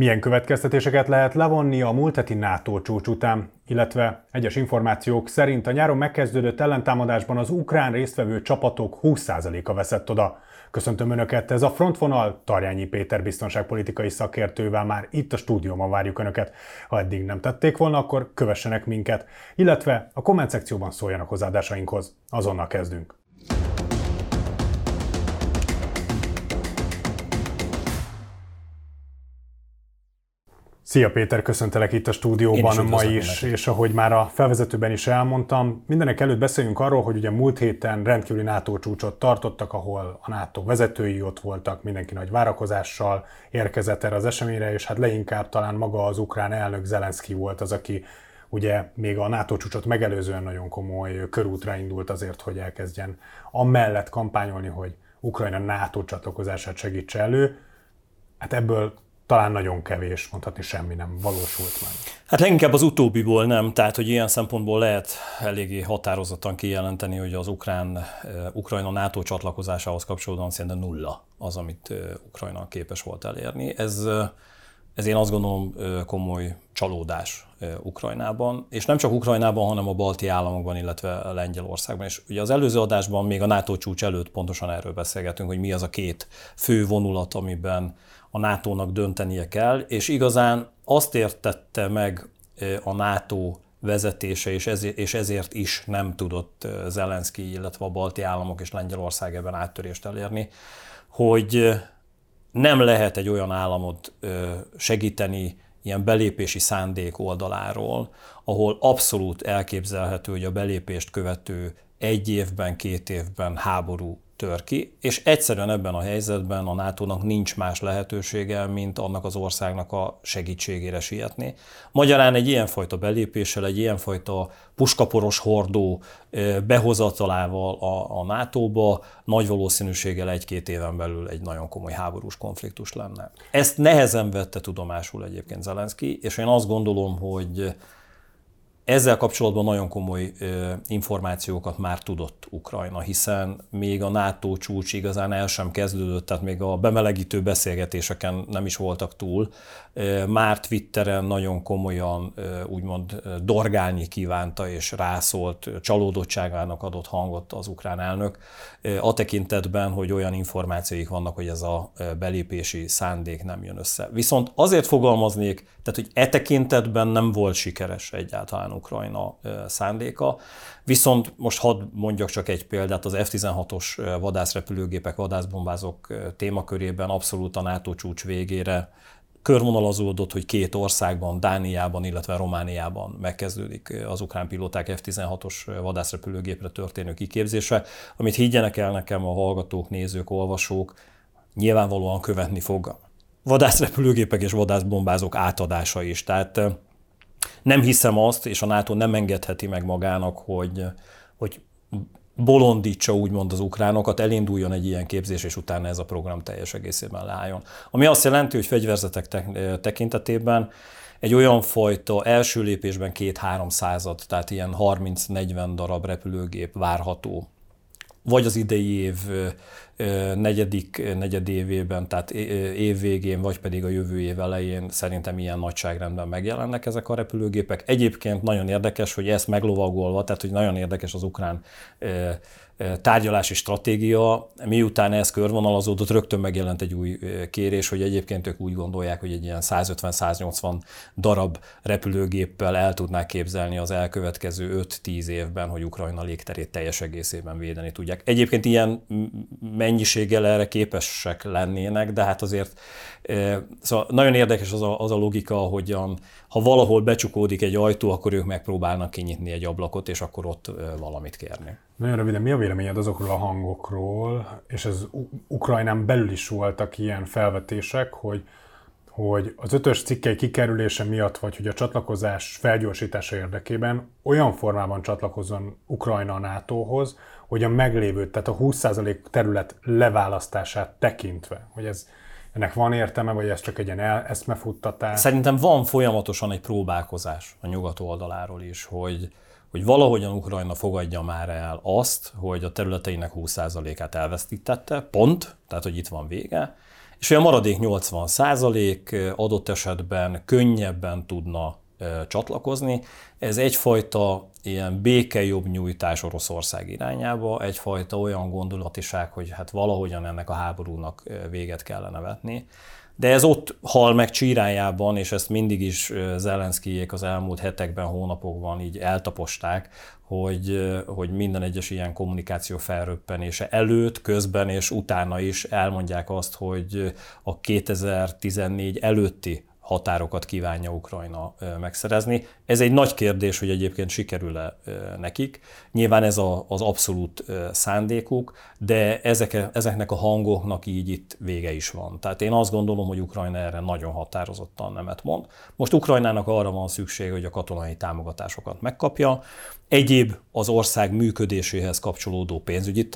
Milyen következtetéseket lehet levonni a múlt heti NATO csúcs után, illetve egyes információk szerint a nyáron megkezdődött ellentámadásban az ukrán résztvevő csapatok 20%-a veszett oda. Köszöntöm Önöket, ez a Frontvonal, Tarjányi Péter biztonságpolitikai szakértővel már itt a stúdióban várjuk Önöket. Ha eddig nem tették volna, akkor kövessenek minket, illetve a komment szekcióban szóljanak hozzádásainkhoz. Azonnal kezdünk. Szia Péter, köszöntelek itt a stúdióban ma is, és ahogy már a felvezetőben is elmondtam, mindenek előtt beszéljünk arról, hogy ugye múlt héten rendkívüli NATO csúcsot tartottak, ahol a NATO vezetői ott voltak, mindenki nagy várakozással érkezett erre az eseményre, és hát leginkább talán maga az ukrán elnök Zelenszky volt az, aki ugye még a NATO csúcsot megelőzően nagyon komoly körútra indult azért, hogy elkezdjen amellett kampányolni, hogy Ukrajna NATO csatlakozását segítse elő. Hát ebből talán nagyon kevés, mondhatni semmi nem valósult meg. Hát leginkább az utóbbiból nem, tehát hogy ilyen szempontból lehet eléggé határozottan kijelenteni, hogy az ukrán, uh, Ukrajna NATO csatlakozásához kapcsolódóan szerintem nulla az, amit uh, Ukrajna képes volt elérni. Ez, uh, ez én azt gondolom komoly csalódás Ukrajnában, és nem csak Ukrajnában, hanem a balti államokban, illetve Lengyelországban. És ugye az előző adásban, még a NATO csúcs előtt pontosan erről beszélgetünk, hogy mi az a két fő vonulat, amiben a NATO-nak döntenie kell, és igazán azt értette meg a NATO vezetése, és ezért, és ezért is nem tudott Zelenszky, illetve a balti államok és Lengyelország ebben áttörést elérni, hogy nem lehet egy olyan államot segíteni ilyen belépési szándék oldaláról, ahol abszolút elképzelhető, hogy a belépést követő egy évben, két évben háború tör ki, és egyszerűen ebben a helyzetben a NATO-nak nincs más lehetősége, mint annak az országnak a segítségére sietni. Magyarán egy ilyenfajta belépéssel, egy ilyenfajta puskaporos hordó behozatalával a, a NATO-ba nagy valószínűséggel egy-két éven belül egy nagyon komoly háborús konfliktus lenne. Ezt nehezen vette tudomásul egyébként Zelenszky, és én azt gondolom, hogy ezzel kapcsolatban nagyon komoly információkat már tudott Ukrajna, hiszen még a NATO csúcs igazán el sem kezdődött, tehát még a bemelegítő beszélgetéseken nem is voltak túl. Már Twitteren nagyon komolyan úgymond dorgálni kívánta és rászólt, csalódottságának adott hangot az ukrán elnök, a tekintetben, hogy olyan információik vannak, hogy ez a belépési szándék nem jön össze. Viszont azért fogalmaznék, tehát hogy e tekintetben nem volt sikeres egyáltalán Ukrajna szándéka. Viszont most hadd mondjak csak egy példát, az F-16-os vadászrepülőgépek, vadászbombázók témakörében abszolút a NATO csúcs végére körvonalazódott, hogy két országban, Dániában, illetve Romániában megkezdődik az ukrán pilóták F-16-os vadászrepülőgépre történő kiképzése, amit higgyenek el nekem a hallgatók, nézők, olvasók, nyilvánvalóan követni fog vadászrepülőgépek és vadászbombázók átadása is. Tehát nem hiszem azt, és a NATO nem engedheti meg magának, hogy, hogy bolondítsa úgymond az ukránokat, elinduljon egy ilyen képzés, és utána ez a program teljes egészében leálljon. Ami azt jelenti, hogy fegyverzetek tekintetében egy olyan fajta első lépésben két-három század, tehát ilyen 30-40 darab repülőgép várható vagy az idei év negyedik negyedévében, tehát év végén, vagy pedig a jövő év elején szerintem ilyen nagyságrendben megjelennek ezek a repülőgépek. Egyébként nagyon érdekes, hogy ezt meglovagolva, tehát hogy nagyon érdekes az ukrán tárgyalási stratégia, miután ez körvonalazódott, rögtön megjelent egy új kérés, hogy egyébként ők úgy gondolják, hogy egy ilyen 150-180 darab repülőgéppel el tudnák képzelni az elkövetkező 5-10 évben, hogy Ukrajna légterét teljes egészében védeni tudják. Egyébként ilyen mennyiséggel erre képesek lennének, de hát azért szóval nagyon érdekes az a, az a logika, hogyan ha valahol becsukódik egy ajtó, akkor ők megpróbálnak kinyitni egy ablakot, és akkor ott valamit kérni. Nagyon röviden, mi a véleményed azokról a hangokról, és ez Ukrajnán belül is voltak ilyen felvetések, hogy hogy az ötös cikkei kikerülése miatt, vagy hogy a csatlakozás felgyorsítása érdekében olyan formában csatlakozzon Ukrajna a NATO-hoz, hogy a meglévő, tehát a 20% terület leválasztását tekintve, hogy ez ennek van értelme, vagy ez csak egy ilyen eszmefuttatás? Szerintem van folyamatosan egy próbálkozás a nyugat oldaláról is, hogy, hogy valahogyan Ukrajna fogadja már el azt, hogy a területeinek 20%-át elvesztítette, pont, tehát hogy itt van vége, és a maradék 80 százalék adott esetben könnyebben tudna csatlakozni. Ez egyfajta ilyen békejobb nyújtás Oroszország irányába, egyfajta olyan gondolatiság, hogy hát valahogyan ennek a háborúnak véget kellene vetni. De ez ott hal meg csírájában, és ezt mindig is Zelenszkijék az elmúlt hetekben, hónapokban így eltaposták, hogy, hogy minden egyes ilyen kommunikáció felröppenése előtt, közben és utána is elmondják azt, hogy a 2014 előtti határokat kívánja Ukrajna megszerezni. Ez egy nagy kérdés, hogy egyébként sikerül-e nekik. Nyilván ez a, az abszolút szándékuk, de ezek, ezeknek a hangoknak így itt vége is van. Tehát én azt gondolom, hogy Ukrajna erre nagyon határozottan nemet mond. Most Ukrajnának arra van szüksége, hogy a katonai támogatásokat megkapja, egyéb az ország működéséhez kapcsolódó pénzügyi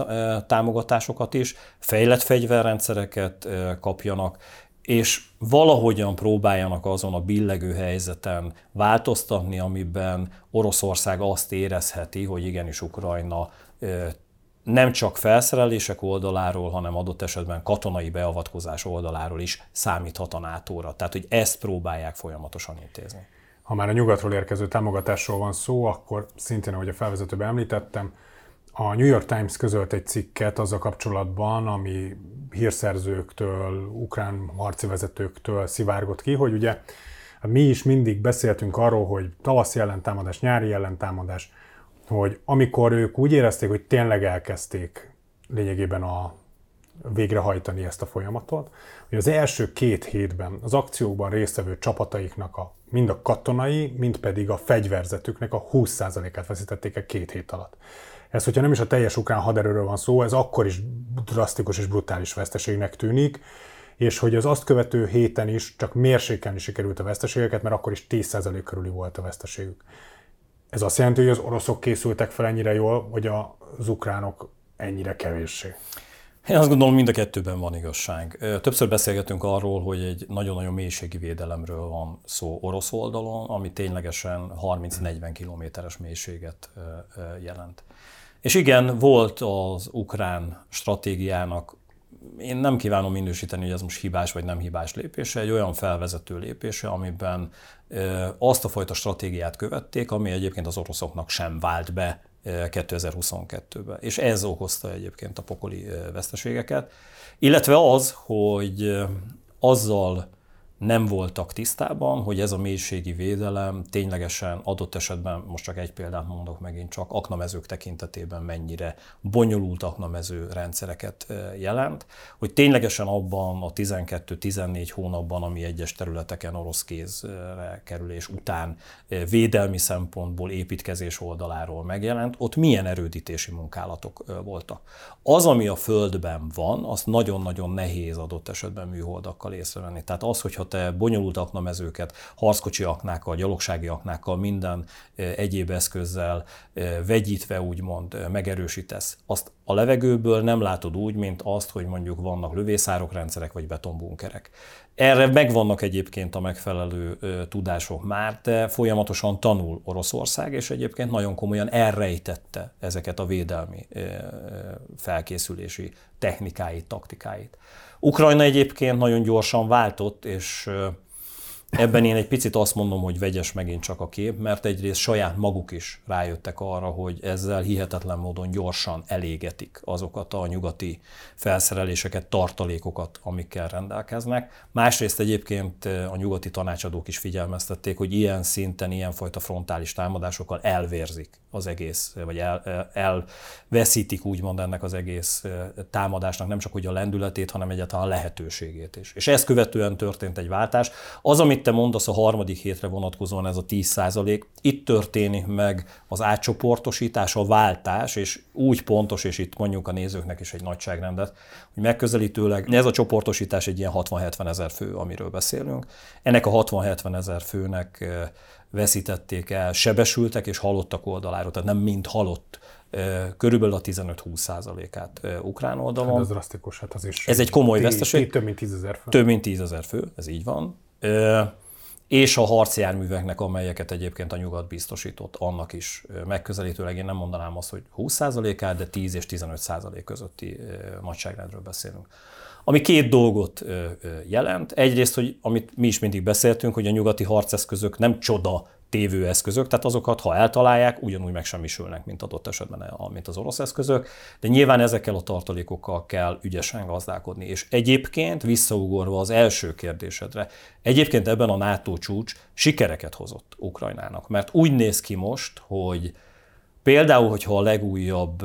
támogatásokat is, fejlett fegyverrendszereket kapjanak, és valahogyan próbáljanak azon a billegő helyzeten változtatni, amiben Oroszország azt érezheti, hogy igenis Ukrajna nem csak felszerelések oldaláról, hanem adott esetben katonai beavatkozás oldaláról is számíthat a NATO-ra. Tehát, hogy ezt próbálják folyamatosan intézni. Ha már a nyugatról érkező támogatásról van szó, akkor szintén, ahogy a felvezetőben említettem, a New York Times közölt egy cikket azzal kapcsolatban, ami hírszerzőktől, ukrán harci vezetőktől szivárgott ki, hogy ugye mi is mindig beszéltünk arról, hogy tavaszi ellentámadás, nyári ellentámadás, hogy amikor ők úgy érezték, hogy tényleg elkezdték lényegében a végrehajtani ezt a folyamatot, hogy az első két hétben az akciókban résztvevő csapataiknak a, mind a katonai, mind pedig a fegyverzetüknek a 20%-át veszítették el két hét alatt. Ez, hogyha nem is a teljes ukrán haderőről van szó, ez akkor is drasztikus és brutális veszteségnek tűnik, és hogy az azt követő héten is csak mérsékelni sikerült a veszteségeket, mert akkor is 10% körüli volt a veszteségük. Ez azt jelenti, hogy az oroszok készültek fel ennyire jól, vagy az ukránok ennyire kevéssé? Én azt gondolom, mind a kettőben van igazság. Többször beszélgetünk arról, hogy egy nagyon-nagyon mélységi védelemről van szó orosz oldalon, ami ténylegesen 30-40 kilométeres mélységet jelent. És igen, volt az ukrán stratégiának, én nem kívánom minősíteni, hogy ez most hibás vagy nem hibás lépése, egy olyan felvezető lépése, amiben azt a fajta stratégiát követték, ami egyébként az oroszoknak sem vált be 2022-ben. És ez okozta egyébként a pokoli veszteségeket. Illetve az, hogy azzal nem voltak tisztában, hogy ez a mélységi védelem ténylegesen adott esetben, most csak egy példát mondok megint csak, aknamezők tekintetében mennyire bonyolult aknamező rendszereket jelent, hogy ténylegesen abban a 12-14 hónapban, ami egyes területeken orosz kézre kerülés után védelmi szempontból építkezés oldaláról megjelent, ott milyen erődítési munkálatok voltak. Az, ami a földben van, azt nagyon-nagyon nehéz adott esetben műholdakkal észrevenni. Tehát az, hogyha te bonyolult aknamezőket, harckocsi aknákkal, gyalogsági aknákkal, minden egyéb eszközzel vegyítve úgymond megerősítesz, azt a levegőből nem látod úgy, mint azt, hogy mondjuk vannak lövészárok rendszerek vagy betonbunkerek. Erre megvannak egyébként a megfelelő tudások már, de folyamatosan tanul Oroszország, és egyébként nagyon komolyan elrejtette ezeket a védelmi felkészülési technikáit, taktikáit. Ukrajna egyébként nagyon gyorsan váltott, és Ebben én egy picit azt mondom, hogy vegyes megint csak a kép, mert egyrészt saját maguk is rájöttek arra, hogy ezzel hihetetlen módon gyorsan elégetik azokat a nyugati felszereléseket, tartalékokat, amikkel rendelkeznek. Másrészt egyébként a nyugati tanácsadók is figyelmeztették, hogy ilyen szinten, ilyenfajta frontális támadásokkal elvérzik az egész, vagy el, elveszítik úgymond ennek az egész támadásnak nem csak hogy a lendületét, hanem egyáltalán a lehetőségét is. És ezt követően történt egy váltás. Az, amit te mondasz a harmadik hétre vonatkozóan ez a 10 százalék, itt történik meg az átcsoportosítás, a váltás, és úgy pontos, és itt mondjuk a nézőknek is egy nagyságrendet, hogy megközelítőleg ez a csoportosítás egy ilyen 60-70 ezer fő, amiről beszélünk. Ennek a 60-70 ezer főnek veszítették el sebesültek és halottak oldaláról, tehát nem mind halott körülbelül a 15-20 százalékát ukrán oldalon. Hát ez drasztikus, hát az is. Ez egy komoly veszteség. Több mint 10 ezer fő. Több mint 10 ezer fő, ez így van. És a harcjárműveknek, amelyeket egyébként a nyugat biztosított, annak is megközelítőleg én nem mondanám azt, hogy 20%-át, de 10 és 15% közötti nagyságrendről beszélünk. ami két dolgot jelent. Egyrészt, hogy amit mi is mindig beszéltünk, hogy a nyugati harceszközök nem csoda tévő eszközök, tehát azokat, ha eltalálják, ugyanúgy megsemmisülnek, mint adott esetben, mint az orosz eszközök, de nyilván ezekkel a tartalékokkal kell ügyesen gazdálkodni. És egyébként, visszaugorva az első kérdésedre, egyébként ebben a NATO csúcs sikereket hozott Ukrajnának, mert úgy néz ki most, hogy például, hogyha a legújabb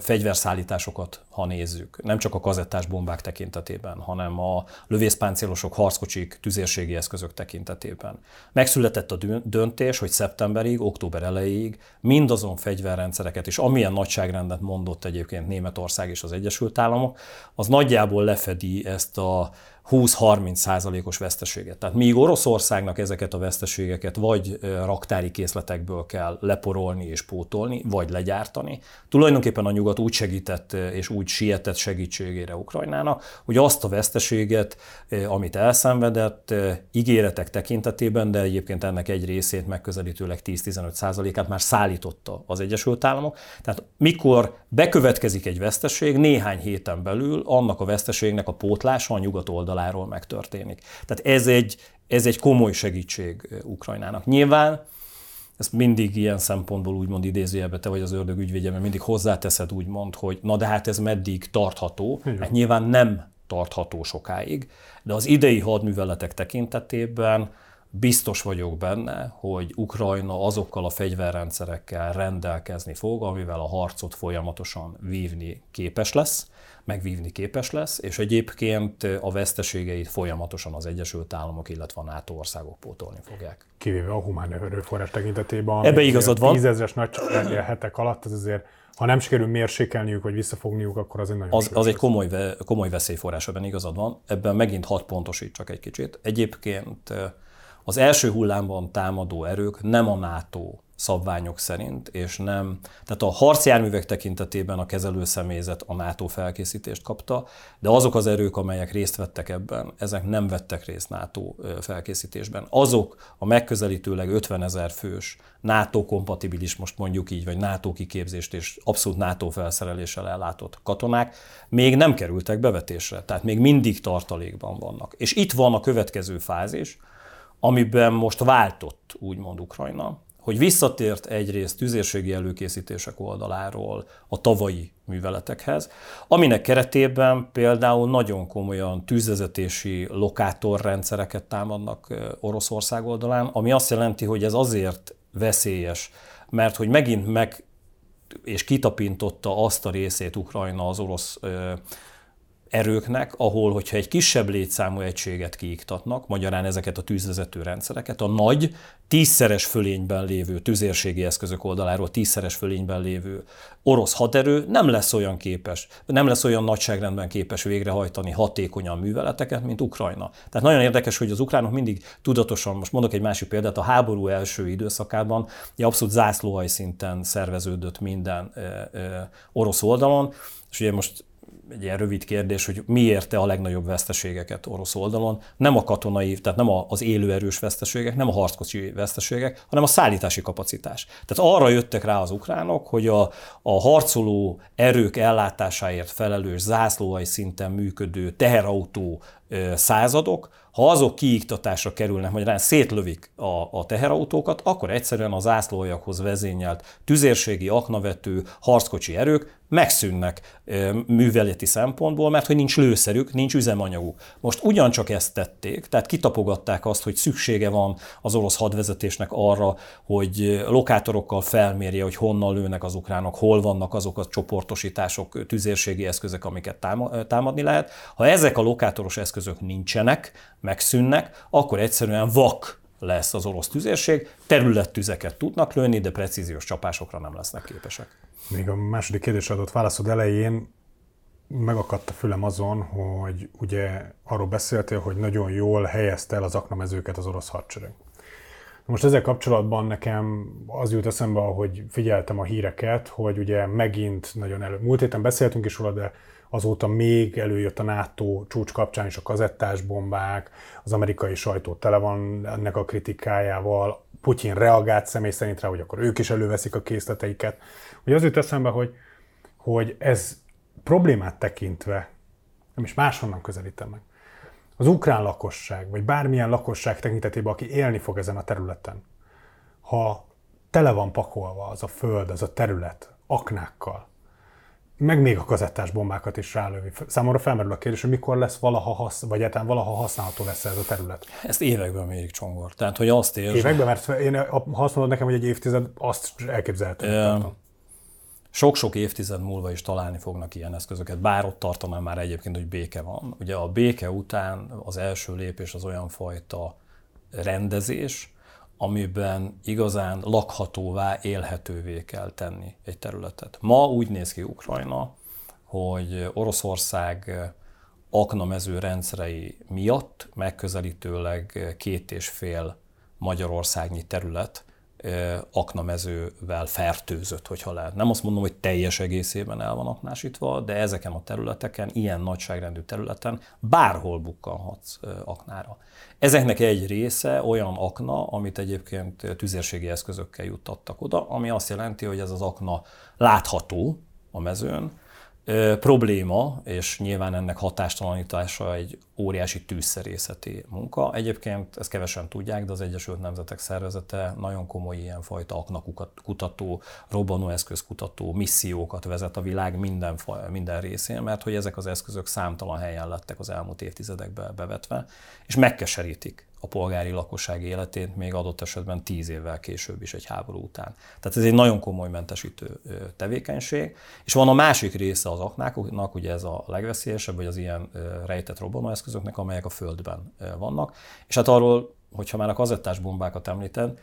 fegyverszállításokat, ha nézzük, nem csak a kazettás bombák tekintetében, hanem a lövészpáncélosok, harckocsik, tüzérségi eszközök tekintetében. Megszületett a döntés, hogy szeptemberig, október elejéig mindazon fegyverrendszereket, és amilyen nagyságrendet mondott egyébként Németország és az Egyesült Államok, az nagyjából lefedi ezt a 20-30 százalékos veszteséget. Tehát míg Oroszországnak ezeket a veszteségeket vagy raktári készletekből kell leporolni és pótolni, vagy legyártani, tulajdonképpen a nyugat úgy segített és úgy sietett segítségére Ukrajnának, hogy azt a veszteséget, amit elszenvedett, ígéretek tekintetében, de egyébként ennek egy részét megközelítőleg 10-15 százalékát már szállította az Egyesült Államok. Tehát mikor bekövetkezik egy veszteség, néhány héten belül annak a veszteségnek a pótlása a nyugat oldalán oldaláról megtörténik. Tehát ez egy, ez egy komoly segítség Ukrajnának. Nyilván ezt mindig ilyen szempontból úgymond idézőjelbe te vagy az ördög ügyvédje, mert mindig hozzáteszed úgymond, hogy na de hát ez meddig tartható. Igen. Hát nyilván nem tartható sokáig, de az idei hadműveletek tekintetében biztos vagyok benne, hogy Ukrajna azokkal a fegyverrendszerekkel rendelkezni fog, amivel a harcot folyamatosan vívni képes lesz, megvívni képes lesz, és egyébként a veszteségeit folyamatosan az Egyesült Államok, illetve a NATO országok pótolni fogják. Kivéve a humán erőforrás tekintetében. Ebbe igazad van. Tízezres nagy hetek alatt, ez azért ha nem sikerül mérsékelniük, vagy visszafogniuk, akkor az egy nagyon Az, az egy komoly, komoly veszélyforrás, ebben igazad van. Ebben megint hat pontosít csak egy kicsit. Egyébként az első hullámban támadó erők nem a NATO szabványok szerint, és nem, tehát a harcjárművek tekintetében a kezelőszemélyzet a NATO felkészítést kapta, de azok az erők, amelyek részt vettek ebben, ezek nem vettek részt NATO felkészítésben. Azok a megközelítőleg 50 ezer fős NATO kompatibilis, most mondjuk így, vagy NATO kiképzést és abszolút NATO felszereléssel ellátott katonák még nem kerültek bevetésre, tehát még mindig tartalékban vannak. És itt van a következő fázis, amiben most váltott, úgymond Ukrajna, hogy visszatért egyrészt tüzérségi előkészítések oldaláról a tavalyi műveletekhez, aminek keretében például nagyon komolyan tűzvezetési lokátorrendszereket támadnak Oroszország oldalán, ami azt jelenti, hogy ez azért veszélyes, mert hogy megint meg és kitapintotta azt a részét Ukrajna az orosz erőknek, ahol, hogyha egy kisebb létszámú egységet kiiktatnak, magyarán ezeket a tűzvezető rendszereket, a nagy, tízszeres fölényben lévő tüzérségi eszközök oldaláról tízszeres fölényben lévő orosz haderő nem lesz olyan képes, nem lesz olyan nagyságrendben képes végrehajtani hatékonyan műveleteket, mint Ukrajna. Tehát nagyon érdekes, hogy az ukránok mindig tudatosan, most mondok egy másik példát, a háború első időszakában abszolút zászlóhaj szinten szerveződött minden e, e, orosz oldalon, és ugye most egy ilyen rövid kérdés, hogy mi érte a legnagyobb veszteségeket orosz oldalon. Nem a katonai, tehát nem az élőerős veszteségek, nem a harckocsi veszteségek, hanem a szállítási kapacitás. Tehát arra jöttek rá az ukránok, hogy a, a harcoló erők ellátásáért felelős zászlóai szinten működő teherautó századok, ha azok kiiktatásra kerülnek, magyarán szétlövik a, a teherautókat, akkor egyszerűen az zászlóajakhoz vezényelt tüzérségi, aknavető, harckocsi erők megszűnnek műveleti szempontból, mert hogy nincs lőszerük, nincs üzemanyaguk. Most ugyancsak ezt tették, tehát kitapogatták azt, hogy szüksége van az orosz hadvezetésnek arra, hogy lokátorokkal felmérje, hogy honnan lőnek az ukránok, hol vannak azok a csoportosítások, tüzérségi eszközök, amiket támadni lehet. Ha ezek a lokátoros eszközök nincsenek, megszűnnek, akkor egyszerűen vak lesz az orosz tüzérség, területtüzeket tudnak lőni, de precíziós csapásokra nem lesznek képesek. Még a második kérdésre adott válaszod elején megakadt a fülem azon, hogy ugye arról beszéltél, hogy nagyon jól helyezte el az aknamezőket az orosz hadsereg. Most ezzel kapcsolatban nekem az jut eszembe, hogy figyeltem a híreket, hogy ugye megint nagyon elő. Múlt héten beszéltünk is róla, de azóta még előjött a NATO csúcs kapcsán is a kazettás bombák, az amerikai sajtó tele van ennek a kritikájával, Putyin reagált személy szerint rá, hogy akkor ők is előveszik a készleteiket. Ugye az jut eszembe, hogy, hogy ez problémát tekintve nem is máshonnan közelítem meg. Az ukrán lakosság, vagy bármilyen lakosság tekintetében, aki élni fog ezen a területen, ha tele van pakolva az a föld, az a terület aknákkal, meg még a kazettás bombákat is rálövi. Számomra felmerül a kérdés, hogy mikor lesz valaha, hasz, vagy egyáltalán valaha használható lesz ez a terület. Ezt években mérik Csongor. Tehát, hogy azt érzi. Években, mert én, ha azt mondod nekem, hogy egy évtized, azt elképzelhető. Sok-sok évtized múlva is találni fognak ilyen eszközöket, bár ott tartanám már egyébként, hogy béke van. Ugye a béke után az első lépés az olyan fajta rendezés, amiben igazán lakhatóvá, élhetővé kell tenni egy területet. Ma úgy néz ki Ukrajna, hogy Oroszország aknamező rendszerei miatt megközelítőleg két és fél Magyarországnyi terület aknamezővel fertőzött, hogyha lehet. Nem azt mondom, hogy teljes egészében el van aknásítva, de ezeken a területeken, ilyen nagyságrendű területen bárhol bukkanhatsz aknára. Ezeknek egy része olyan akna, amit egyébként tüzérségi eszközökkel juttattak oda, ami azt jelenti, hogy ez az akna látható a mezőn, probléma, és nyilván ennek hatástalanítása egy óriási tűzszerészeti munka. Egyébként ezt kevesen tudják, de az Egyesült Nemzetek Szervezete nagyon komoly ilyenfajta aknakutató, robbanóeszközkutató missziókat vezet a világ minden, minden részén, mert hogy ezek az eszközök számtalan helyen lettek az elmúlt évtizedekben bevetve, és megkeserítik a polgári lakosság életét még adott esetben tíz évvel később is egy háború után. Tehát ez egy nagyon komoly mentesítő tevékenység. És van a másik része az aknáknak, ugye ez a legveszélyesebb, vagy az ilyen rejtett robbanóeszközöknek, amelyek a földben vannak. És hát arról, hogyha már a kazettás bombákat említed,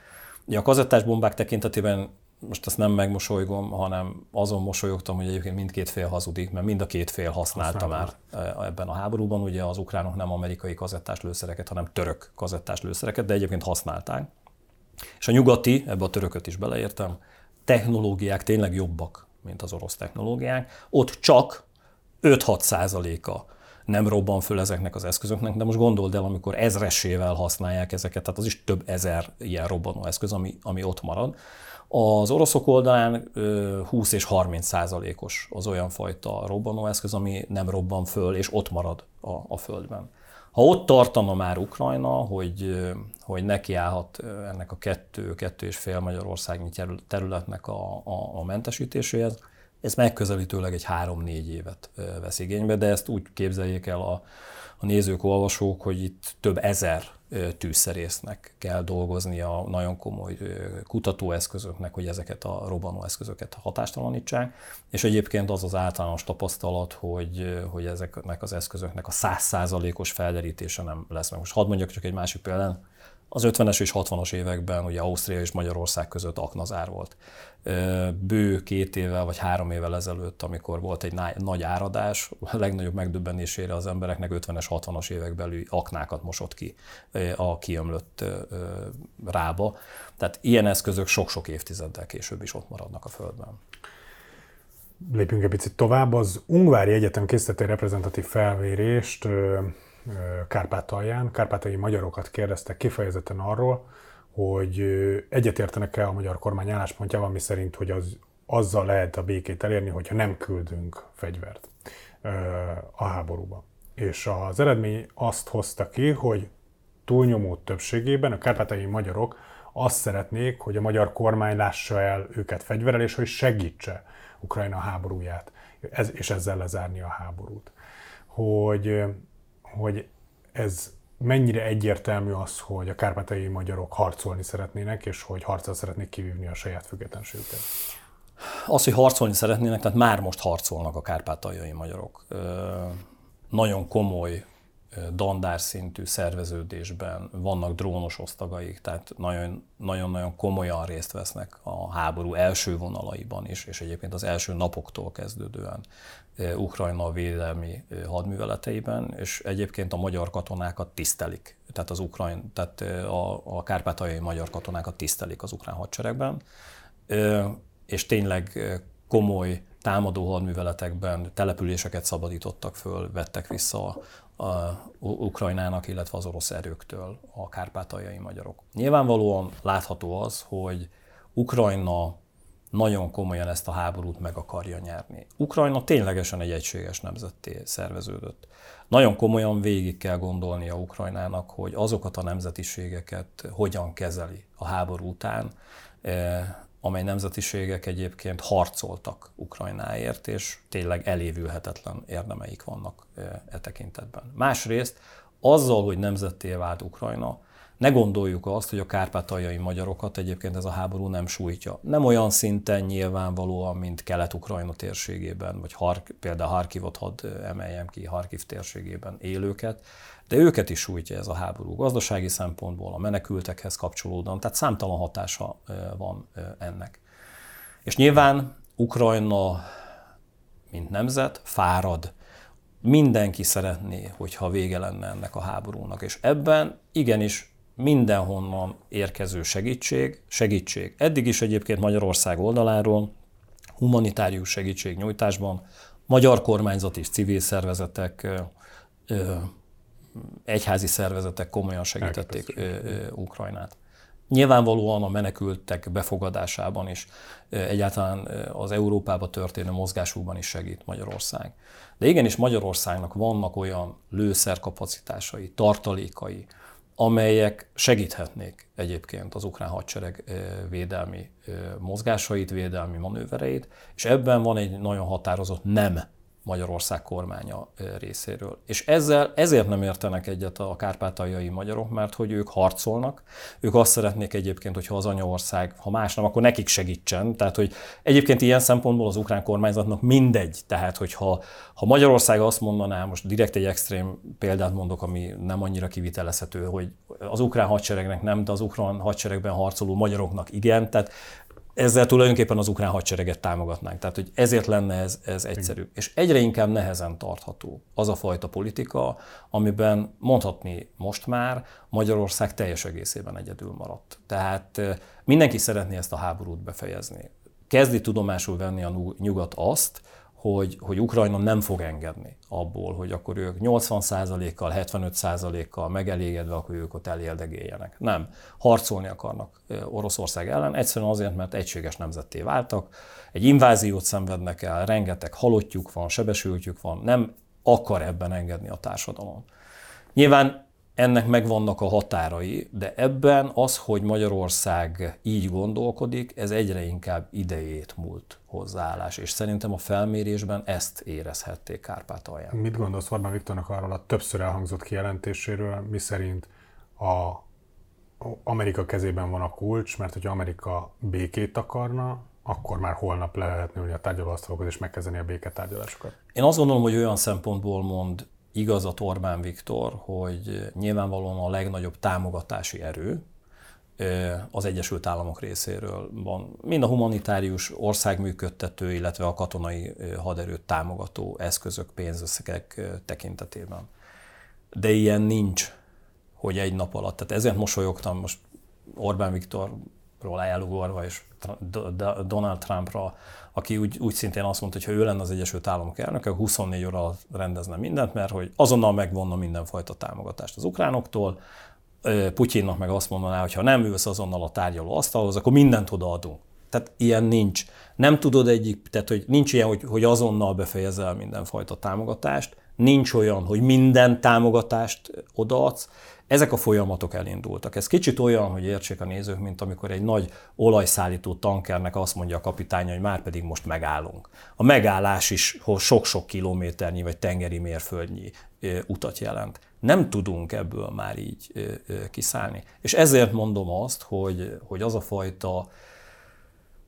ugye a kazettás bombák tekintetében most ezt nem megmosolygom, hanem azon mosolyogtam, hogy egyébként mindkét fél hazudik, mert mind a két fél használta már e, ebben a háborúban. Ugye az ukránok nem amerikai kazettás lőszereket, hanem török kazettás lőszereket, de egyébként használták. És a nyugati, ebbe a törököt is beleértem, technológiák tényleg jobbak, mint az orosz technológiák. Ott csak 5-6 százaléka nem robban föl ezeknek az eszközöknek, de most gondold el, amikor ezresével használják ezeket, tehát az is több ezer ilyen robbanó eszköz, ami, ami ott marad. Az oroszok oldalán 20 és 30 százalékos az olyan fajta robbanóeszköz, ami nem robban föl, és ott marad a, a földben. Ha ott tartana már Ukrajna, hogy, hogy nekiállhat ennek a kettő, kettő és fél Magyarországnyi területnek a, a, a mentesítéséhez, ez megközelítőleg egy három-négy évet vesz igénybe, de ezt úgy képzeljék el a, a nézők, olvasók, hogy itt több ezer tűzszerésznek kell dolgozni a nagyon komoly kutatóeszközöknek, hogy ezeket a robbanóeszközöket hatástalanítsák, és egyébként az az általános tapasztalat, hogy, hogy ezeknek az eszközöknek a százszázalékos felderítése nem lesz meg. Most hadd mondjak csak egy másik példát, az 50-es és 60-as években ugye Ausztria és Magyarország között aknazár volt. Bő két évvel vagy három évvel ezelőtt, amikor volt egy nagy áradás, a legnagyobb megdöbbenésére az embereknek 50-es, 60-as évek belül aknákat mosott ki a kiömlött rába. Tehát ilyen eszközök sok-sok évtizeddel később is ott maradnak a Földben. Lépjünk egy picit tovább. Az Ungvári Egyetem készített egy reprezentatív felvérést Kárpátalján, kárpátai magyarokat kérdeztek kifejezetten arról, hogy egyetértenek-e a magyar kormány álláspontjával, mi szerint, hogy az, azzal lehet a békét elérni, hogyha nem küldünk fegyvert a háborúba. És az eredmény azt hozta ki, hogy túlnyomó többségében a kárpátai magyarok azt szeretnék, hogy a magyar kormány lássa el őket fegyverrel, és hogy segítse Ukrajna háborúját, és ezzel lezárni a háborút. Hogy hogy ez mennyire egyértelmű az, hogy a kárpátai magyarok harcolni szeretnének, és hogy harccal szeretnék kivívni a saját függetlenségüket? Az, hogy harcolni szeretnének, tehát már most harcolnak a kárpátaljai magyarok. Nagyon komoly dandár szintű szerveződésben vannak drónos osztagaik, tehát nagyon-nagyon komolyan részt vesznek a háború első vonalaiban is, és egyébként az első napoktól kezdődően Ukrajna védelmi hadműveleteiben, és egyébként a magyar katonákat tisztelik. Tehát az ukrajn, tehát a, a kárpátaljai magyar katonákat tisztelik az ukrán hadseregben, és tényleg komoly támadó hadműveletekben településeket szabadítottak föl, vettek vissza a Ukrajnának, illetve az orosz erőktől a kárpátaljai magyarok. Nyilvánvalóan látható az, hogy Ukrajna nagyon komolyan ezt a háborút meg akarja nyerni. Ukrajna ténylegesen egy egységes nemzetté szerveződött. Nagyon komolyan végig kell gondolnia Ukrajnának, hogy azokat a nemzetiségeket hogyan kezeli a háború után, eh, amely nemzetiségek egyébként harcoltak Ukrajnáért, és tényleg elévülhetetlen érdemeik vannak eh, e tekintetben. Másrészt azzal, hogy nemzetté vált Ukrajna, ne gondoljuk azt, hogy a kárpátaljai magyarokat egyébként ez a háború nem sújtja. Nem olyan szinten nyilvánvalóan, mint Kelet-Ukrajna térségében, vagy Hark, például Harkivot hadd emeljem ki, Harkiv térségében élőket, de őket is sújtja ez a háború gazdasági szempontból, a menekültekhez kapcsolódóan, tehát számtalan hatása van ennek. És nyilván Ukrajna, mint nemzet, fárad mindenki szeretné, hogyha vége lenne ennek a háborúnak. És ebben igenis mindenhonnan érkező segítség, segítség. Eddig is egyébként Magyarország oldaláról humanitárius segítségnyújtásban magyar kormányzat és civil szervezetek, egyházi szervezetek komolyan segítették Ukrajnát. Nyilvánvalóan a menekültek befogadásában is, egyáltalán az Európába történő mozgásukban is segít Magyarország. De igenis Magyarországnak vannak olyan lőszerkapacitásai, tartalékai, amelyek segíthetnék egyébként az ukrán hadsereg védelmi mozgásait, védelmi manővereit, és ebben van egy nagyon határozott nem Magyarország kormánya részéről. És ezzel ezért nem értenek egyet a kárpátaljai magyarok, mert hogy ők harcolnak, ők azt szeretnék egyébként, hogyha az anyaország, ha más nem, akkor nekik segítsen. Tehát, hogy egyébként ilyen szempontból az ukrán kormányzatnak mindegy. Tehát, hogyha ha Magyarország azt mondaná, most direkt egy extrém példát mondok, ami nem annyira kivitelezhető, hogy az ukrán hadseregnek nem, de az ukrán hadseregben harcoló magyaroknak igen, tehát ezzel tulajdonképpen az ukrán hadsereget támogatnánk. Tehát, hogy ezért lenne ez, ez egyszerű. Igen. És egyre inkább nehezen tartható az a fajta politika, amiben mondhatni most már Magyarország teljes egészében egyedül maradt. Tehát mindenki szeretné ezt a háborút befejezni. Kezdi tudomásul venni a nyugat azt, hogy, hogy Ukrajna nem fog engedni abból, hogy akkor ők 80%-kal, 75%-kal megelégedve, akkor ők ott elérdegéljenek. Nem. Harcolni akarnak Oroszország ellen, egyszerűen azért, mert egységes nemzetté váltak, egy inváziót szenvednek el, rengeteg halottjuk van, sebesültjük van, nem akar ebben engedni a társadalom. Nyilván ennek megvannak a határai, de ebben az, hogy Magyarország így gondolkodik, ez egyre inkább idejét múlt hozzáállás, és szerintem a felmérésben ezt érezhették Kárpátalján. Mit gondolsz Orbán Viktornak arról a többször elhangzott kijelentéséről, miszerint a Amerika kezében van a kulcs, mert hogyha Amerika békét akarna, akkor már holnap le lehetne ülni a tárgyalóasztalokhoz és megkezdeni a béketárgyalásokat. Én azt gondolom, hogy olyan szempontból mond igazat Orbán Viktor, hogy nyilvánvalóan a legnagyobb támogatási erő az Egyesült Államok részéről van. Mind a humanitárius országműködtető, illetve a katonai haderőt támogató eszközök, pénzösszegek tekintetében. De ilyen nincs, hogy egy nap alatt. Tehát ezért mosolyogtam most Orbán Viktorról elugorva, és Donald Trumpra, aki úgy, úgy szintén azt mondta, hogy ha ő lenne az Egyesült Államok elnöke, 24 óra alatt rendezne mindent, mert hogy azonnal megvonna mindenfajta támogatást az ukránoktól, Putyinnak meg azt mondaná, hogy ha nem ülsz azonnal a tárgyaló asztalhoz, akkor mindent odaadunk. Tehát ilyen nincs. Nem tudod egyik, tehát hogy nincs ilyen, hogy, hogy azonnal befejezel mindenfajta támogatást, nincs olyan, hogy minden támogatást odaadsz, ezek a folyamatok elindultak. Ez kicsit olyan, hogy értsék a nézők, mint amikor egy nagy olajszállító tankernek azt mondja a kapitánya, hogy már pedig most megállunk. A megállás is sok-sok kilométernyi vagy tengeri mérföldnyi utat jelent. Nem tudunk ebből már így kiszállni. És ezért mondom azt, hogy, hogy az a fajta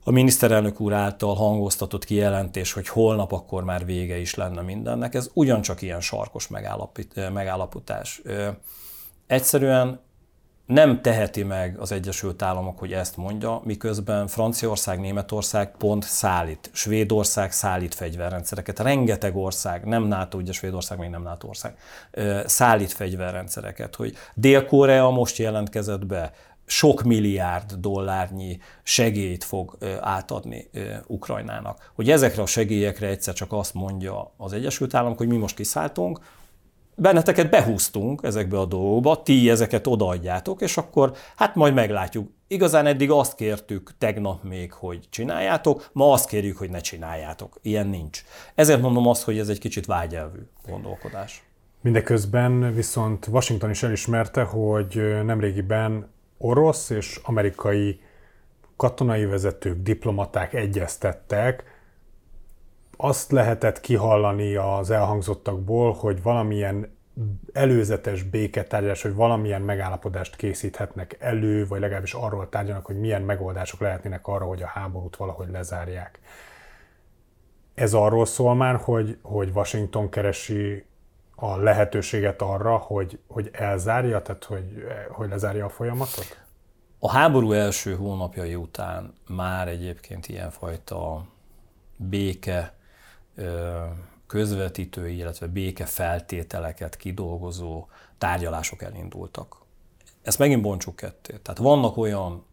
a miniszterelnök úr által hangoztatott kijelentés, hogy holnap akkor már vége is lenne mindennek, ez ugyancsak ilyen sarkos megállapítás egyszerűen nem teheti meg az Egyesült Államok, hogy ezt mondja, miközben Franciaország, Németország pont szállít, Svédország szállít fegyverrendszereket, rengeteg ország, nem NATO, ugye Svédország még nem NATO ország, szállít fegyverrendszereket, hogy Dél-Korea most jelentkezett be, sok milliárd dollárnyi segélyt fog átadni Ukrajnának. Hogy ezekre a segélyekre egyszer csak azt mondja az Egyesült Államok, hogy mi most kiszálltunk, benneteket behúztunk ezekbe a dolgokba, ti ezeket odaadjátok, és akkor hát majd meglátjuk. igazán eddig azt kértük tegnap még, hogy csináljátok, ma azt kérjük, hogy ne csináljátok. Ilyen nincs. Ezért mondom azt, hogy ez egy kicsit vágyelvű gondolkodás. Mindeközben viszont Washington is elismerte, hogy nemrégiben orosz és amerikai katonai vezetők, diplomaták egyeztettek. Azt lehetett kihallani az elhangzottakból, hogy valamilyen előzetes béketárgyalás, hogy valamilyen megállapodást készíthetnek elő, vagy legalábbis arról tárgyalnak, hogy milyen megoldások lehetnének arra, hogy a háborút valahogy lezárják. Ez arról szól már, hogy, hogy Washington keresi a lehetőséget arra, hogy, hogy elzárja, tehát hogy, hogy lezárja a folyamatot? A háború első hónapjai után már egyébként ilyenfajta béke közvetítői, illetve béke feltételeket kidolgozó tárgyalások elindultak. Ezt megint bontsuk ketté. Tehát vannak olyan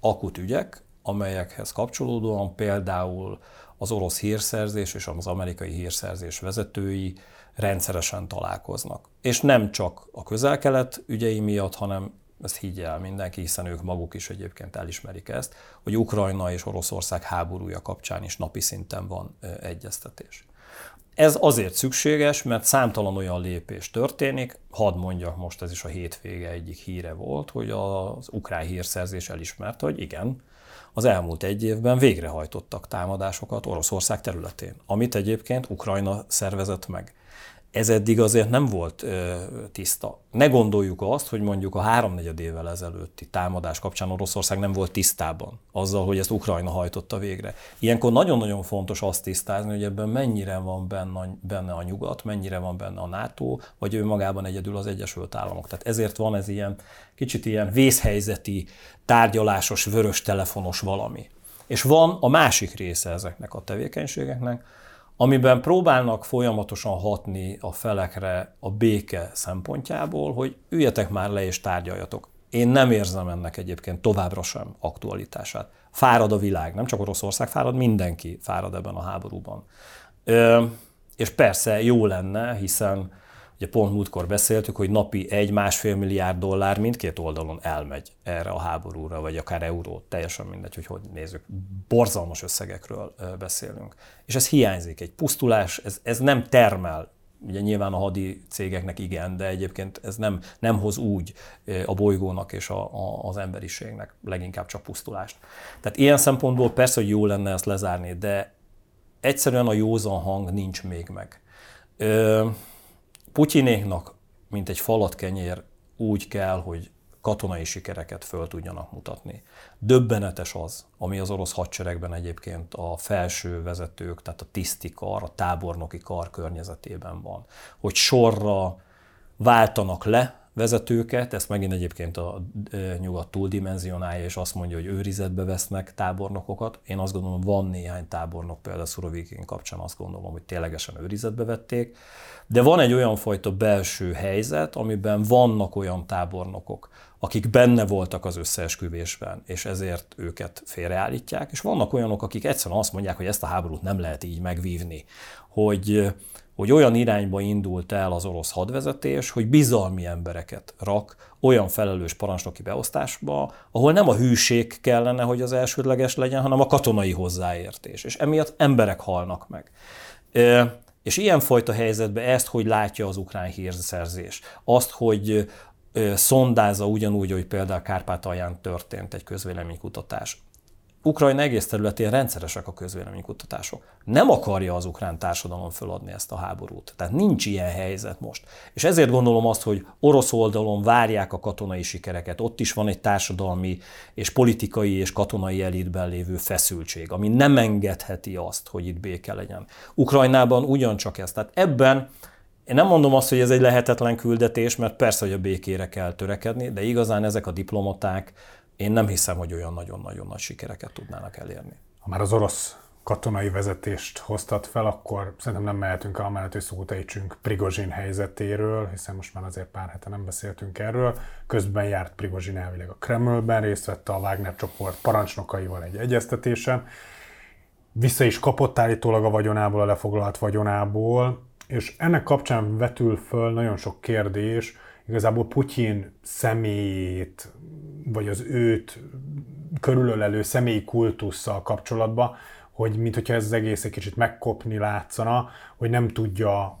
akut ügyek, amelyekhez kapcsolódóan például az orosz hírszerzés és az amerikai hírszerzés vezetői rendszeresen találkoznak. És nem csak a közel-kelet ügyei miatt, hanem ezt higgye el mindenki, hiszen ők maguk is egyébként elismerik ezt, hogy Ukrajna és Oroszország háborúja kapcsán is napi szinten van egyeztetés. Ez azért szükséges, mert számtalan olyan lépés történik, hadd mondjak most, ez is a hétvége egyik híre volt, hogy az ukrán hírszerzés elismerte, hogy igen, az elmúlt egy évben végrehajtottak támadásokat Oroszország területén, amit egyébként Ukrajna szervezett meg ez eddig azért nem volt ö, tiszta. Ne gondoljuk azt, hogy mondjuk a háromnegyed évvel ezelőtti támadás kapcsán Oroszország nem volt tisztában azzal, hogy ezt Ukrajna hajtotta végre. Ilyenkor nagyon-nagyon fontos azt tisztázni, hogy ebben mennyire van benne, benne a nyugat, mennyire van benne a NATO, vagy ő magában egyedül az Egyesült Államok. Tehát ezért van ez ilyen kicsit ilyen vészhelyzeti, tárgyalásos, vörös telefonos valami. És van a másik része ezeknek a tevékenységeknek, amiben próbálnak folyamatosan hatni a felekre a béke szempontjából, hogy üljetek már le és tárgyaljatok. Én nem érzem ennek egyébként továbbra sem aktualitását. Fárad a világ, nem csak Oroszország fárad, mindenki fárad ebben a háborúban. Ö, és persze jó lenne, hiszen Ugye pont múltkor beszéltük, hogy napi egy-másfél milliárd dollár mindkét oldalon elmegy erre a háborúra, vagy akár euró, teljesen mindegy, hogy hogy nézzük. Borzalmas összegekről beszélünk. És ez hiányzik, egy pusztulás, ez, ez nem termel ugye nyilván a hadi cégeknek igen, de egyébként ez nem, nem hoz úgy a bolygónak és a, a, az emberiségnek leginkább csak pusztulást. Tehát ilyen szempontból persze, hogy jó lenne ezt lezárni, de egyszerűen a józan hang nincs még meg. Ö, Putyinéknak, mint egy falat kenyér, úgy kell, hogy katonai sikereket föl tudjanak mutatni. Döbbenetes az, ami az orosz hadseregben egyébként a felső vezetők, tehát a tiszti kar, a tábornoki kar környezetében van. Hogy sorra váltanak le vezetőket, ezt megint egyébként a nyugat túldimenzionálja, és azt mondja, hogy őrizetbe vesznek tábornokokat. Én azt gondolom, van néhány tábornok, például Szurovikin kapcsán azt gondolom, hogy ténylegesen őrizetbe vették. De van egy olyan fajta belső helyzet, amiben vannak olyan tábornokok, akik benne voltak az összeesküvésben, és ezért őket félreállítják, és vannak olyanok, akik egyszerűen azt mondják, hogy ezt a háborút nem lehet így megvívni, hogy hogy olyan irányba indult el az orosz hadvezetés, hogy bizalmi embereket rak olyan felelős parancsnoki beosztásba, ahol nem a hűség kellene, hogy az elsődleges legyen, hanem a katonai hozzáértés. És emiatt emberek halnak meg. És ilyenfajta helyzetben ezt, hogy látja az ukrán hírszerzés, azt, hogy szondázza ugyanúgy, hogy például Kárpátalján történt egy közvéleménykutatás, Ukrajna egész területén rendszeresek a közvéleménykutatások. Nem akarja az ukrán társadalom föladni ezt a háborút. Tehát nincs ilyen helyzet most. És ezért gondolom azt, hogy orosz oldalon várják a katonai sikereket. Ott is van egy társadalmi és politikai és katonai elitben lévő feszültség, ami nem engedheti azt, hogy itt béke legyen. Ukrajnában ugyancsak ez. Tehát ebben én nem mondom azt, hogy ez egy lehetetlen küldetés, mert persze, hogy a békére kell törekedni, de igazán ezek a diplomaták én nem hiszem, hogy olyan nagyon-nagyon nagy sikereket tudnának elérni. Ha már az orosz katonai vezetést hoztat fel, akkor szerintem nem mehetünk el amellett, hogy szót ejtsünk Prigozsin helyzetéről, hiszen most már azért pár hete nem beszéltünk erről. Közben járt Prigozsin elvileg a Kremlben, részt vett a Wagner csoport parancsnokaival egy egyeztetésen. Vissza is kapott állítólag a vagyonából, a lefoglalt vagyonából, és ennek kapcsán vetül föl nagyon sok kérdés, igazából Putyin személyét vagy az őt körülölelő személyi kultusszal kapcsolatban, hogy mint hogyha ez az egész egy kicsit megkopni látszana, hogy nem tudja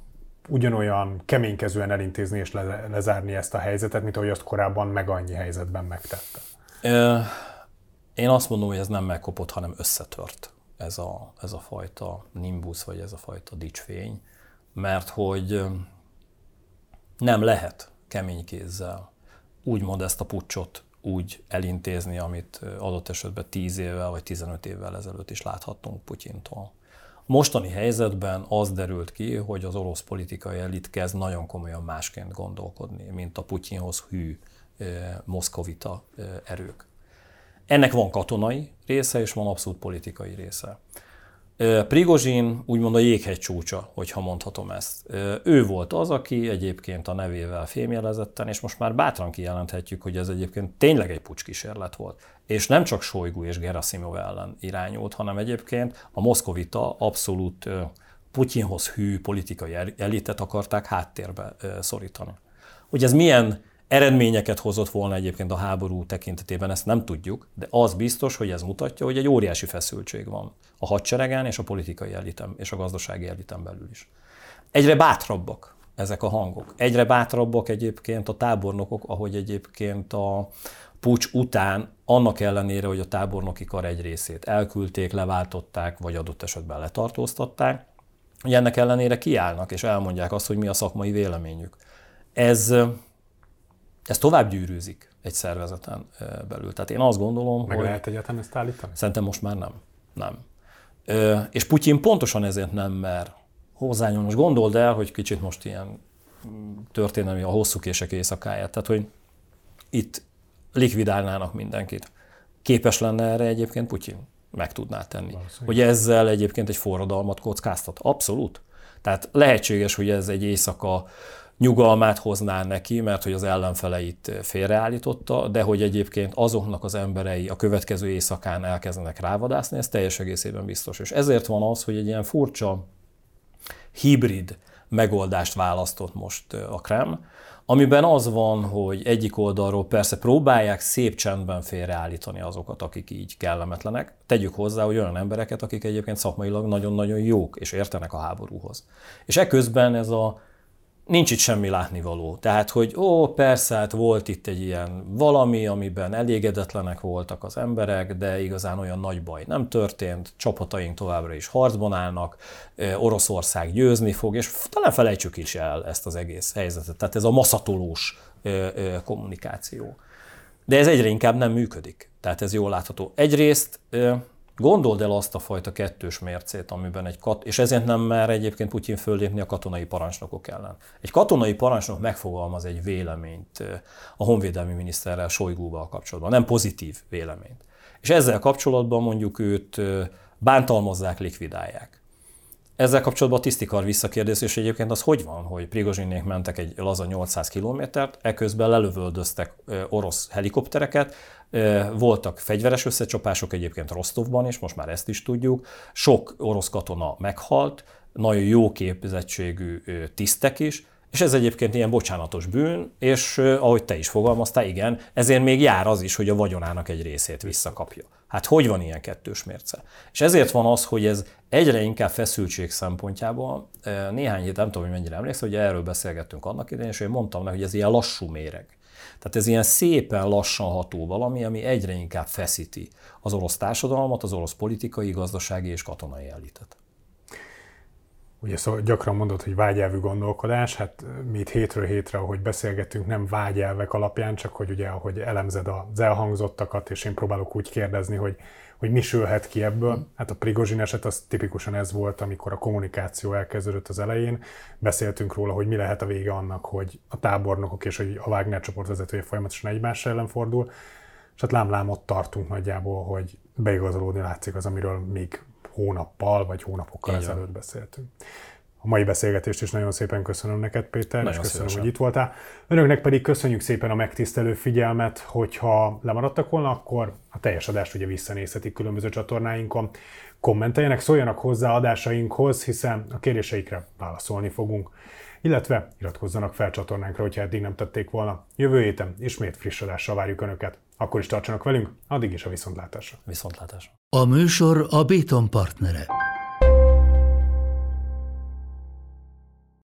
ugyanolyan keménykezően elintézni és le, lezárni ezt a helyzetet, mint ahogy azt korábban meg annyi helyzetben megtette. Én azt mondom, hogy ez nem megkopott, hanem összetört ez a, ez a fajta nimbus, vagy ez a fajta dicsfény, mert hogy nem lehet kemény kézzel úgymond ezt a pucsot úgy elintézni, amit adott esetben 10 évvel vagy 15 évvel ezelőtt is láthattunk Putyintól. Mostani helyzetben az derült ki, hogy az orosz politikai elit kezd nagyon komolyan másként gondolkodni, mint a Putyinhoz hű moszkovita erők. Ennek van katonai része, és van abszolút politikai része. Prigozsin úgymond a jéghegy csúcsa, hogyha mondhatom ezt. Ő volt az, aki egyébként a nevével fémjelezetten, és most már bátran kijelenthetjük, hogy ez egyébként tényleg egy pucskísérlet volt. És nem csak Sojgu és Gerasimov ellen irányult, hanem egyébként a moszkovita abszolút Putyinhoz hű politikai elitet akarták háttérbe szorítani. Hogy ez milyen eredményeket hozott volna egyébként a háború tekintetében, ezt nem tudjuk, de az biztos, hogy ez mutatja, hogy egy óriási feszültség van a hadseregen és a politikai elitem és a gazdasági elitem belül is. Egyre bátrabbak ezek a hangok. Egyre bátrabbak egyébként a tábornokok, ahogy egyébként a pucs után, annak ellenére, hogy a tábornoki kar egy részét elküldték, leváltották, vagy adott esetben letartóztatták, hogy ennek ellenére kiállnak és elmondják azt, hogy mi a szakmai véleményük. Ez ez tovább gyűrűzik egy szervezeten belül. Tehát én azt gondolom, Meg hogy... lehet egyáltalán ezt állítani? Szerintem most már nem. Nem. És Putyin pontosan ezért nem mer hozzányúlni. Most gondold el, hogy kicsit most ilyen mm, történelmi a hosszú kések éjszakáját. Tehát, hogy itt likvidálnának mindenkit. Képes lenne erre egyébként Putyin? Meg tudná tenni. Hogy ezzel egyébként egy forradalmat kockáztat? Abszolút. Tehát lehetséges, hogy ez egy éjszaka nyugalmát hozná neki, mert hogy az ellenfeleit félreállította, de hogy egyébként azoknak az emberei a következő éjszakán elkezdenek rávadászni, ez teljes egészében biztos. És ezért van az, hogy egy ilyen furcsa hibrid megoldást választott most a Krem, amiben az van, hogy egyik oldalról persze próbálják szép csendben félreállítani azokat, akik így kellemetlenek. Tegyük hozzá, hogy olyan embereket, akik egyébként szakmailag nagyon-nagyon jók és értenek a háborúhoz. És eközben ez a nincs itt semmi látnivaló. Tehát, hogy ó, persze, hát volt itt egy ilyen valami, amiben elégedetlenek voltak az emberek, de igazán olyan nagy baj nem történt, csapataink továbbra is harcban állnak, Oroszország győzni fog, és talán felejtsük is el ezt az egész helyzetet. Tehát ez a maszatolós kommunikáció. De ez egyre inkább nem működik. Tehát ez jól látható. Egyrészt Gondold el azt a fajta kettős mércét, amiben egy kat, és ezért nem mer egyébként Putyin föllépni a katonai parancsnokok ellen. Egy katonai parancsnok megfogalmaz egy véleményt a honvédelmi miniszterrel, Sojgúval kapcsolatban, nem pozitív véleményt. És ezzel kapcsolatban mondjuk őt bántalmazzák, likvidálják. Ezzel kapcsolatban a tisztikar visszakérdés, és egyébként az hogy van, hogy Prigozsinék mentek egy laza 800 kilométert, eközben lelövöldöztek orosz helikoptereket, voltak fegyveres összecsapások egyébként Rostovban is, most már ezt is tudjuk. Sok orosz katona meghalt, nagyon jó képzettségű tisztek is, és ez egyébként ilyen bocsánatos bűn, és ahogy te is fogalmaztál, igen, ezért még jár az is, hogy a vagyonának egy részét visszakapja. Hát hogy van ilyen kettős mérce? És ezért van az, hogy ez egyre inkább feszültség szempontjából, néhány hét, nem tudom, hogy mennyire emlékszel, hogy erről beszélgettünk annak idején, és én mondtam neki, hogy ez ilyen lassú méreg. Tehát ez ilyen szépen lassan ható valami, ami egyre inkább feszíti az orosz társadalmat, az orosz politikai, gazdasági és katonai elitet. Ugye szóval gyakran mondod, hogy vágyelvű gondolkodás, hát mi itt hétről hétre, ahogy beszélgetünk, nem vágyelvek alapján, csak hogy ugye, ahogy elemzed az elhangzottakat, és én próbálok úgy kérdezni, hogy hogy mi sülhet ki ebből. Hát a Prigozsin eset az tipikusan ez volt, amikor a kommunikáció elkezdődött az elején. Beszéltünk róla, hogy mi lehet a vége annak, hogy a tábornokok és a Wagner csoport vezetője folyamatosan egymás ellen fordul. És hát lámlám ott tartunk nagyjából, hogy beigazolódni látszik az, amiről még hónappal vagy hónapokkal Igen. ezelőtt beszéltünk. A mai beszélgetést is nagyon szépen köszönöm neked, Péter, nagyon és köszönöm, szívesen. hogy itt voltál. Önöknek pedig köszönjük szépen a megtisztelő figyelmet, hogyha lemaradtak volna, akkor a teljes adást ugye visszanézhetik különböző csatornáinkon. Kommenteljenek, szóljanak hozzá adásainkhoz, hiszen a kérdéseikre válaszolni fogunk. Illetve iratkozzanak fel csatornánkra, hogyha eddig nem tették volna. Jövő héten ismét friss adással várjuk Önöket. Akkor is tartsanak velünk, addig is a viszontlátásra. Viszontlátásra. A műsor a Béton partnere.